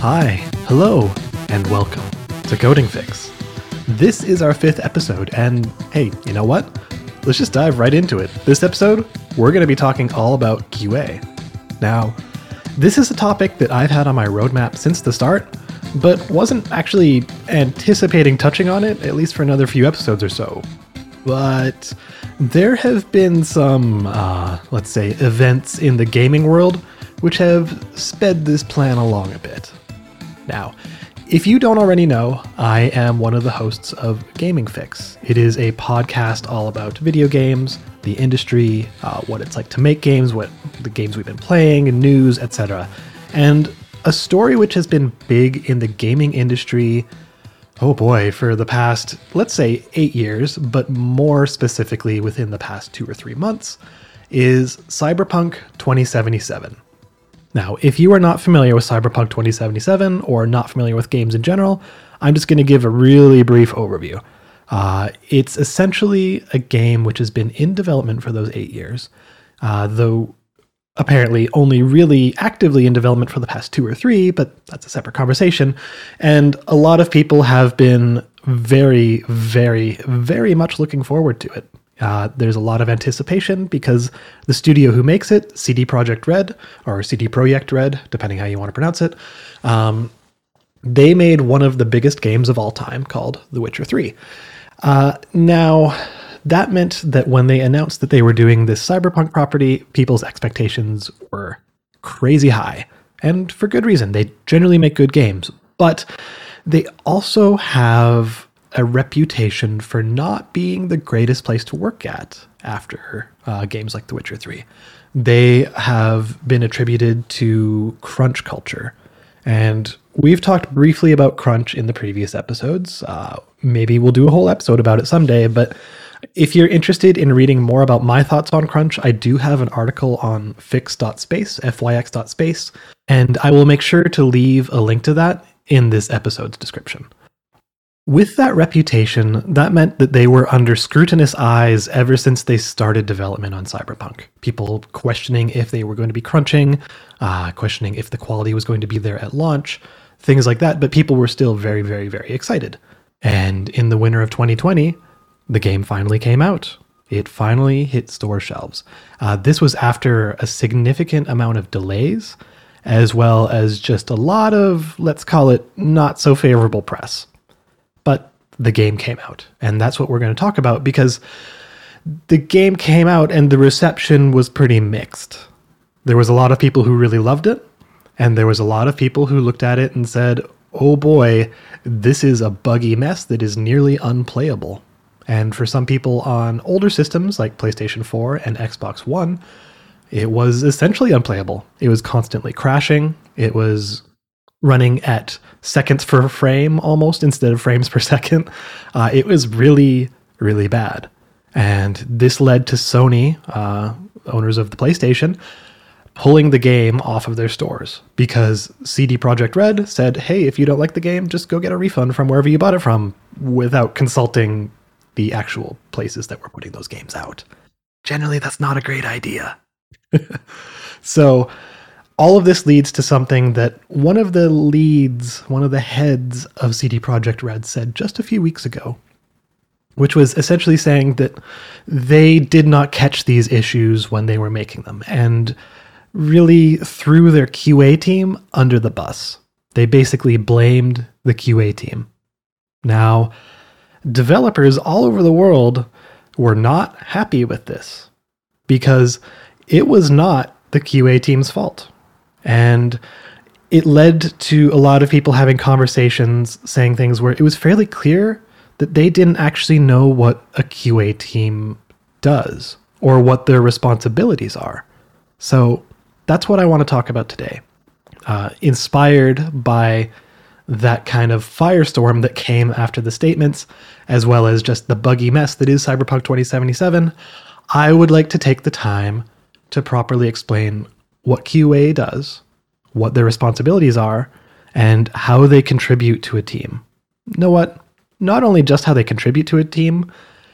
Hi, hello, and welcome to Coding Fyx. This is our fifth episode, and hey, you know what? Let's just dive right into it. This episode, we're going to be talking all about QA. Now, this is a topic that I've had on my roadmap since the start, but wasn't actually anticipating touching on it, at least for another few episodes or so. But there have been some, uh, let's say, events in the gaming world which have sped this plan along a bit. Now, if you don't already know, I am one of the hosts of Gaming Fyx. It is a podcast all about video games, the industry, uh, what it's like to make games, what the games we've been playing, news, etc. And a story which has been big in the gaming industry, oh boy, for the past, let's say, eight years, but more specifically within the past two or three months, is Cyberpunk 2077. Now, if you are not familiar with Cyberpunk 2077 or not familiar with games in general, I'm just going to give a really brief overview. Uh, it's essentially a game which has been in development for those eight years, uh, though apparently only really actively in development for the past two or three, but that's a separate conversation. And a lot of people have been very, very, very much looking forward to it. Uh, there's a lot of anticipation because the studio who makes it, CD Projekt Red or CD Projekt Red, depending how you want to pronounce it, um, they made one of the biggest games of all time called The Witcher 3. Uh, now, that meant that when they announced that they were doing this cyberpunk property, people's expectations were crazy high. And for good reason. They generally make good games. But they also have a reputation for not being the greatest place to work at after uh, games like The Witcher 3. They have been attributed to crunch culture. And we've talked briefly about crunch in the previous episodes. Uh, maybe we'll do a whole episode about it someday. But if you're interested in reading more about my thoughts on crunch, I do have an article on fix.space, fyx.space, and I will make sure to leave a link to that in this episode's description. With that reputation, that meant that they were under scrutinous eyes ever since they started development on Cyberpunk. People questioning if they were going to be crunching, uh, questioning if the quality was going to be there at launch, things like that. But people were still very, very, very excited. And in the winter of 2020, the game finally came out. It finally hit store shelves. Uh, this was after a significant amount of delays, as well as just a lot of, let's call it, not so favorable press but the game came out. And that's what we're going to talk about because the game came out and the reception was pretty mixed. There was a lot of people who really loved it, and there was a lot of people who looked at it and said, oh boy, this is a buggy mess that is nearly unplayable. And for some people on older systems like PlayStation 4 and Xbox One, it was essentially unplayable. It was constantly crashing. It was running at seconds per frame almost instead of frames per second. Uh, it was really, really bad. And this led to Sony, uh, owners of the PlayStation, pulling the game off of their stores because CD Projekt Red said, hey, if you don't like the game, just go get a refund from wherever you bought it from without consulting the actual places that were putting those games out. Generally, that's not a great idea. so, all of this leads to something that one of the leads, one of the heads of CD Projekt Red said just a few weeks ago, which was essentially saying that they did not catch these issues when they were making them and really threw their QA team under the bus. They basically blamed the QA team. Now, developers all over the world were not happy with this because it was not the QA team's fault. And it led to a lot of people having conversations saying things where it was fairly clear that they didn't actually know what a QA team does or what their responsibilities are. So that's what I want to talk about today. Uh, inspired by that kind of firestorm that came after the statements, as well as just the buggy mess that is Cyberpunk 2077, I would like to take the time to properly explain what QA does, what their responsibilities are, and how they contribute to a team. You know what? Not only just how they contribute to a team,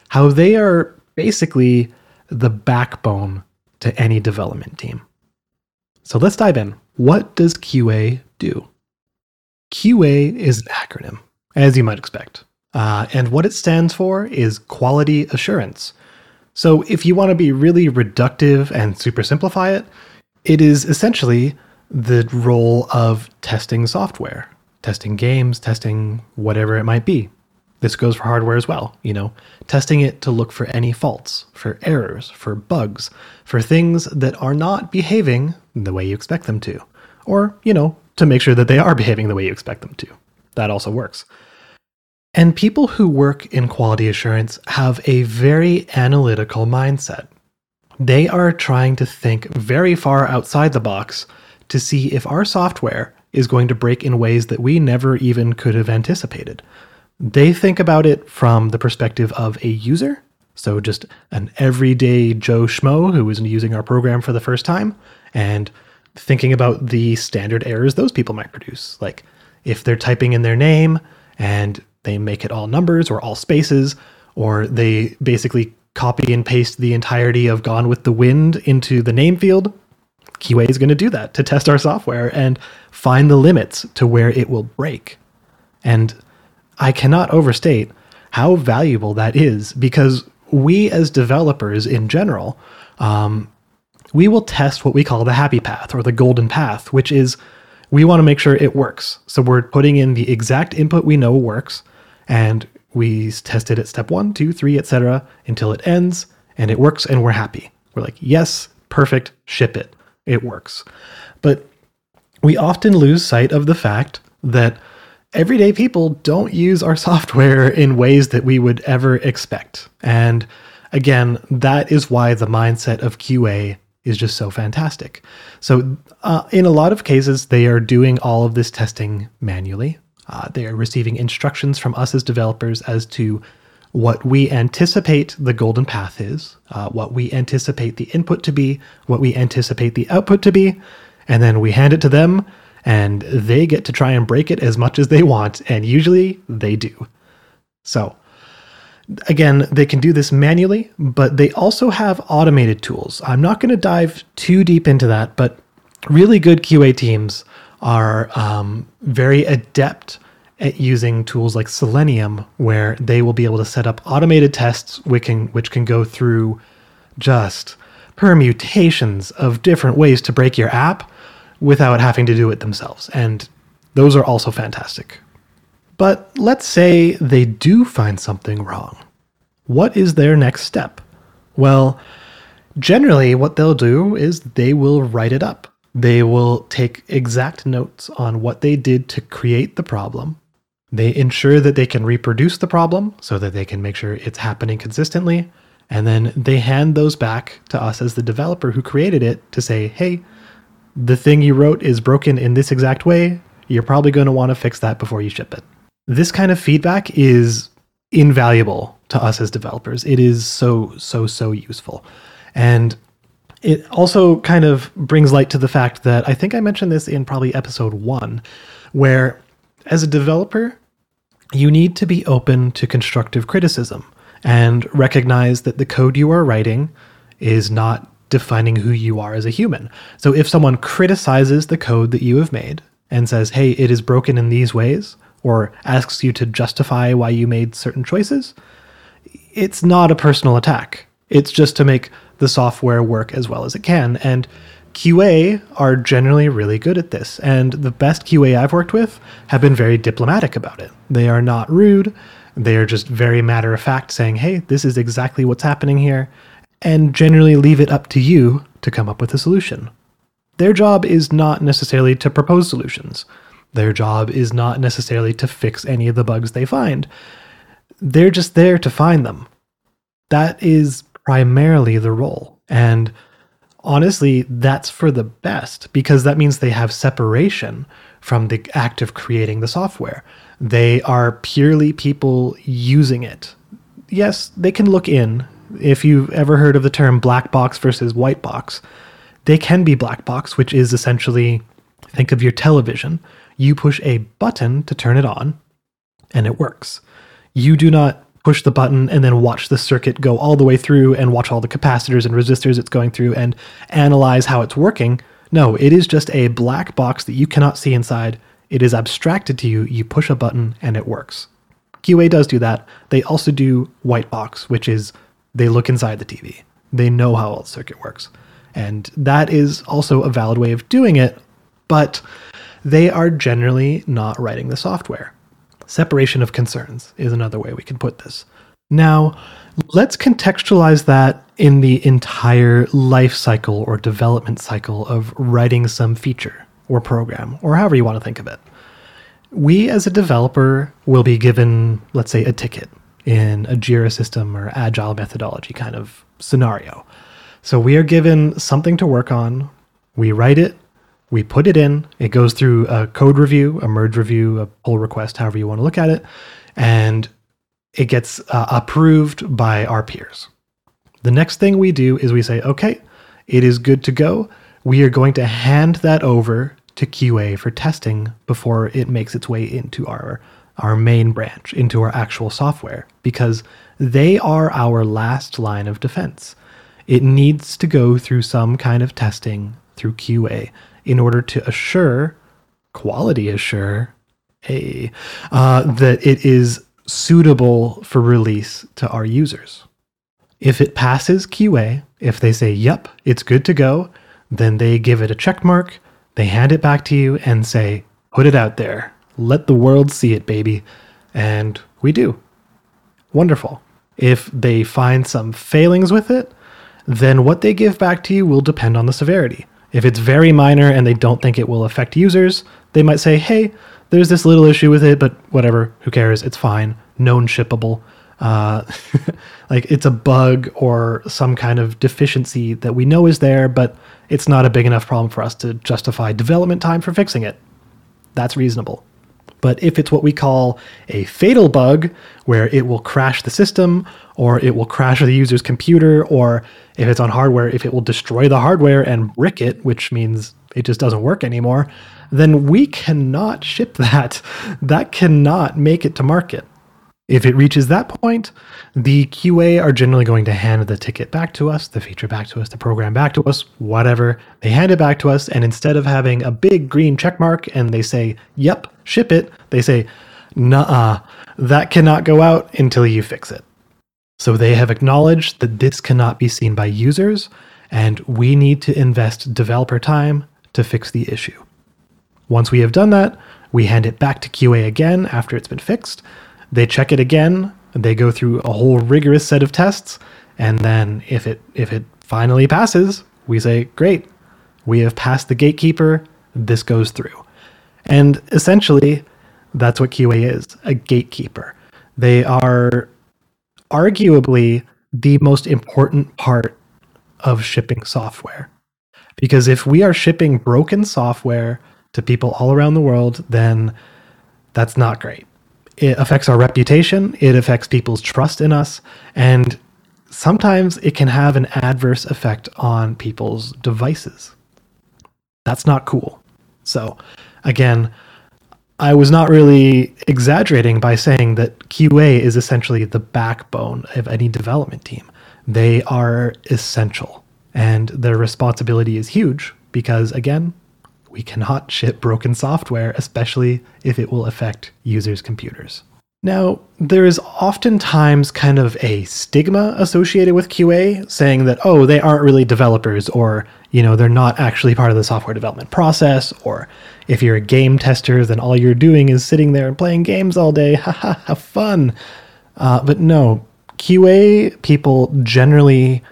how they are basically the backbone to any development team. So let's dive in. What does QA do? QA is an acronym, as you might expect. Uh, and what it stands for is quality assurance. So if you want to be really reductive and super simplify it, it is essentially the role of testing software, testing games, testing whatever it might be. This goes for hardware as well, you know, testing it to look for any faults, for errors, for bugs, for things that are not behaving the way you expect them to, or, you know, to make sure that they are behaving the way you expect them to. That also works. And people who work in quality assurance have a very analytical mindset. They are trying to think very far outside the box to see if our software is going to break in ways that we never even could have anticipated. They think about it from the perspective of a user, so just an everyday Joe Schmo who is using our program for the first time, and thinking about the standard errors those people might produce. Like if they're typing in their name and they make it all numbers or all spaces, or they basically copy and paste the entirety of Gone with the Wind into the name field. QA is going to do that to test our software and find the limits to where it will break. And I cannot overstate how valuable that is because we, as developers in general, um, we will test what we call the happy path or the golden path, which is we want to make sure it works. So we're putting in the exact input we know works, and we test it at step one, two, three, etc., until it ends and it works, and we're happy. We're like, yes, perfect, ship it. It works. But we often lose sight of the fact that everyday people don't use our software in ways that we would ever expect. And again, that is why the mindset of QA is just so fantastic. So, uh, in a lot of cases, they are doing all of this testing manually. Uh, they are receiving instructions from us as developers as to what we anticipate the golden path is, uh, what we anticipate the input to be, what we anticipate the output to be, and then we hand it to them, and they get to try and break it as much as they want, and usually they do. So, again, they can do this manually, but they also have automated tools. I'm not going to dive too deep into that, but really good QA teams are um, very adept at using tools like Selenium, where they will be able to set up automated tests which can, which can go through just permutations of different ways to break your app without having to do it themselves. And those are also fantastic. But let's say they do find something wrong. What is their next step? Well, generally, what they'll do is they will write it up. They will take exact notes on what they did to create the problem. They ensure that they can reproduce the problem so that they can make sure it's happening consistently. And then they hand those back to us as the developer who created it to say, hey, the thing you wrote is broken in this exact way. You're probably going to want to fix that before you ship it. This kind of feedback is invaluable to us as developers. It is so, so, so useful. And it also kind of brings light to the fact that I think I mentioned this in probably episode one, where as a developer, you need to be open to constructive criticism and recognize that the code you are writing is not defining who you are as a human. So if someone criticizes the code that you have made and says, hey, it is broken in these ways, or asks you to justify why you made certain choices, it's not a personal attack. It's just to make the software work as well as it can. And QA are generally really good at this. And the best QA I've worked with have been very diplomatic about it. They are not rude. They are just very matter of fact saying, hey, this is exactly what's happening here. And generally leave it up to you to come up with a solution. Their job is not necessarily to propose solutions. Their job is not necessarily to fix any of the bugs they find. They're just there to find them. That is primarily the role. And honestly, that's for the best because that means they have separation from the act of creating the software. They are purely people using it. Yes, they can look in. If you've ever heard of the term black box versus white box, they can be black box, which is essentially think of your television. You push a button to turn it on, and it works. You do not push the button and then watch the circuit go all the way through and watch all the capacitors and resistors it's going through and analyze how it's working. No, it is just a black box that you cannot see inside. It is abstracted to you. You push a button and it works. QA does do that. They also do white box, which is they look inside the TV. They know how all the circuit works. And that is also a valid way of doing it, but they are generally not writing the software. Separation of concerns is another way we can put this. Now, let's contextualize that in the entire life cycle or development cycle of writing some feature or program, or however you want to think of it. We, as a developer, will be given, let's say, a ticket in a JIRA system or agile methodology kind of scenario. So we are given something to work on, we write it, we put it in, it goes through a code review, a merge review, a pull request, however you want to look at it, and it gets uh, approved by our peers. The next thing we do is we say, okay, it is good to go. We are going to hand that over to QA for testing before it makes its way into our our main branch, into our actual software, because they are our last line of defense. It needs to go through some kind of testing through QA in order to assure, quality assure, a uh, that it is suitable for release to our users. If it passes QA, if they say, yep, it's good to go, then they give it a check mark, they hand it back to you and say, put it out there. Let the world see it, baby. And we do. Wonderful. If they find some failings with it, then what they give back to you will depend on the severity. If it's very minor and they don't think it will affect users, they might say, hey, there's this little issue with it, but whatever, who cares? It's fine. Known shippable. Uh, like it's a bug or some kind of deficiency that we know is there, but it's not a big enough problem for us to justify development time for fixing it. That's reasonable. But if it's what we call a fatal bug, where it will crash the system, or it will crash the user's computer, or if it's on hardware, if it will destroy the hardware and brick it, which means it just doesn't work anymore, then we cannot ship that. That cannot make it to market. If it reaches that point, the QA are generally going to hand the ticket back to us, the feature back to us, the program back to us, whatever. They hand it back to us, and instead of having a big green check mark and they say, yep, ship it, they say, nah, that cannot go out until you fix it. So they have acknowledged that this cannot be seen by users, and we need to invest developer time to fix the issue. Once we have done that, we hand it back to QA again after it's been fixed they check it again. They go through a whole rigorous set of tests, and then if it if it finally passes, we say, "Great, we have passed the gatekeeper. This goes through." And essentially, that's what QA is a gatekeeper. They are arguably the most important part of shipping software. Because if we are shipping broken software to people all around the world, then that's not great it affects our reputation, it affects people's trust in us, and sometimes it can have an adverse effect on people's devices. That's not cool. So, again, I was not really exaggerating by saying that QA is essentially the backbone of any development team. They are essential, and their responsibility is huge because, again, we cannot ship broken software, especially if it will affect users' computers. Now, there is oftentimes kind of a stigma associated with QA saying that, oh, they aren't really developers, or, you know, they're not actually part of the software development process, or if you're a game tester, then all you're doing is sitting there and playing games all day. Haha, have fun. Uh, but no, QA people generally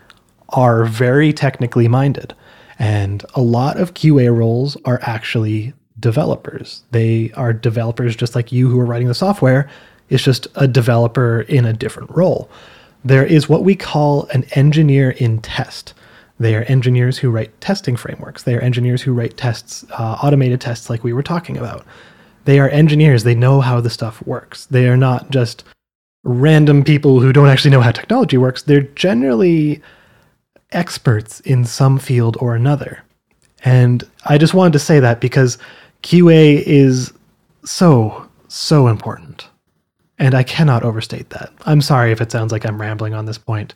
are very technically minded. And a lot of QA roles are actually developers. They are developers just like you who are writing the software. It's just a developer in a different role. There is what we call an engineer in test. They are engineers who write testing frameworks. They are engineers who write tests, uh, automated tests like we were talking about. They are engineers. They know how the stuff works. They are not just random people who don't actually know how technology works. They're generally experts in some field or another. And I just wanted to say that because QA is so, so important. And I cannot overstate that. I'm sorry if it sounds like I'm rambling on this point,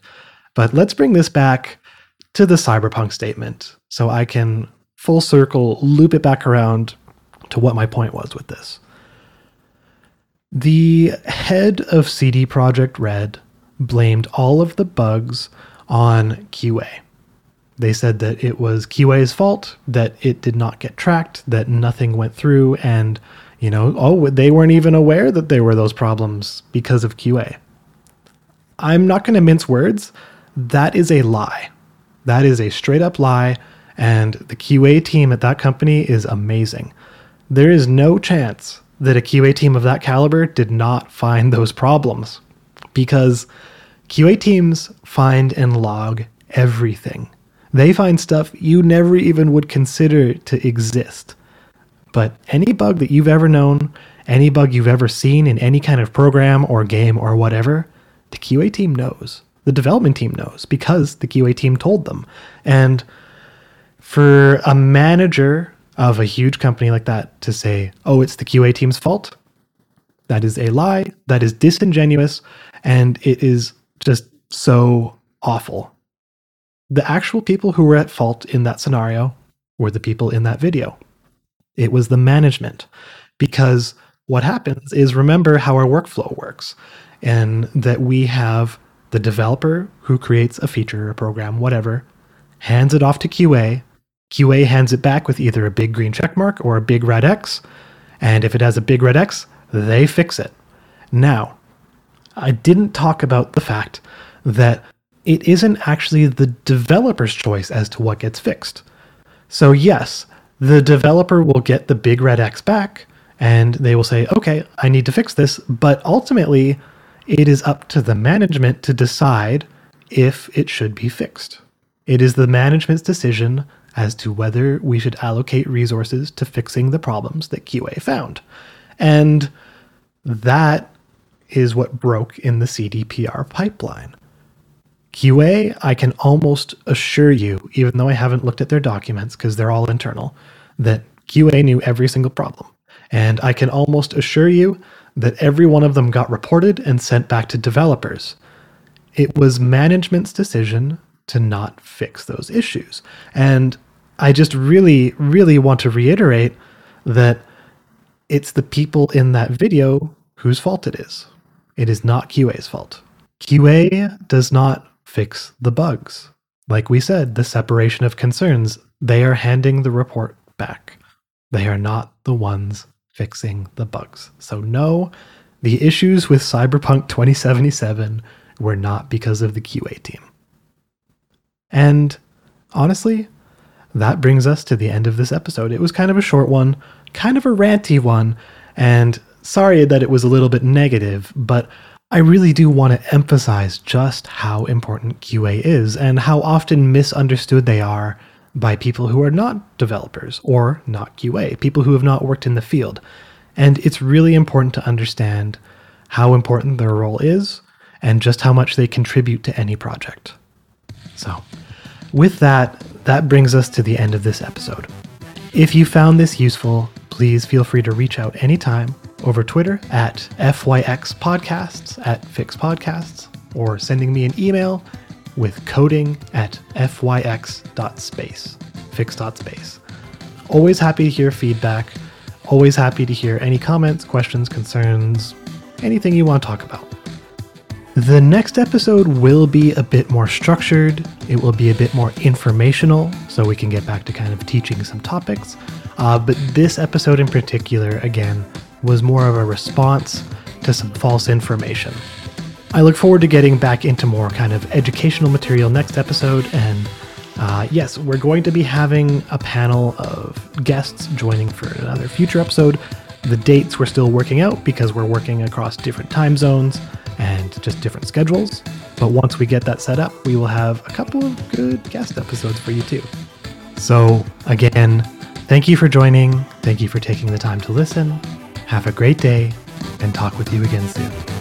but let's bring this back to the cyberpunk statement so I can full circle loop it back around to what my point was with this. The head of CD Projekt Red blamed all of the bugs on QA. They said that it was QA's fault, that it did not get tracked, that nothing went through, and, you know, oh, they weren't even aware that there were those problems because of QA. I'm not going to mince words. That is a lie. That is a straight up lie, and the QA team at that company is amazing. There is no chance that a QA team of that caliber did not find those problems because QA teams find and log everything. They find stuff you never even would consider to exist. But any bug that you've ever known, any bug you've ever seen in any kind of program or game or whatever, the QA team knows. The development team knows because the QA team told them. And for a manager of a huge company like that to say, oh, it's the QA team's fault, that is a lie, that is disingenuous, and it is just so awful. The actual people who were at fault in that scenario were the people in that video. It was the management. Because what happens is remember how our workflow works, and that we have the developer who creates a feature, a program, whatever, hands it off to QA. QA hands it back with either a big green check mark or a big red X. And if it has a big red X, they fix it. Now, I didn't talk about the fact that it isn't actually the developer's choice as to what gets fixed. So, yes, the developer will get the big red X back and they will say, okay, I need to fix this. But ultimately, it is up to the management to decide if it should be fixed. It is the management's decision as to whether we should allocate resources to fixing the problems that QA found. And that is what broke in the CDPR pipeline. QA, I can almost assure you, even though I haven't looked at their documents because they're all internal, that QA knew every single problem. And I can almost assure you that every one of them got reported and sent back to developers. It was management's decision to not fix those issues. And I just really, really want to reiterate that it's the people in that video whose fault it is. It is not QA's fault. QA does not fix the bugs. Like we said, the separation of concerns, they are handing the report back. They are not the ones fixing the bugs. So, no, the issues with Cyberpunk 2077 were not because of the QA team. And honestly, that brings us to the end of this episode. It was kind of a short one, kind of a ranty one, and sorry that it was a little bit negative, but I really do want to emphasize just how important QA is and how often misunderstood they are by people who are not developers or not QA, people who have not worked in the field. And it's really important to understand how important their role is and just how much they contribute to any project. So, with that, that brings us to the end of this episode. If you found this useful, please feel free to reach out anytime over Twitter at FYX Podcasts at Fyx Podcasts or sending me an email with coding at fyx.space, fix.space. Always happy to hear feedback. Always happy to hear any comments, questions, concerns, anything you want to talk about. The next episode will be a bit more structured. It will be a bit more informational, so we can get back to kind of teaching some topics. Uh, but this episode in particular, again, was more of a response to some false information. I look forward to getting back into more kind of educational material next episode. And uh, yes, we're going to be having a panel of guests joining for another future episode. The dates we're still working out because we're working across different time zones and just different schedules. But once we get that set up, we will have a couple of good guest episodes for you too. So, again, thank you for joining. Thank you for taking the time to listen. Have a great day and talk with you again soon.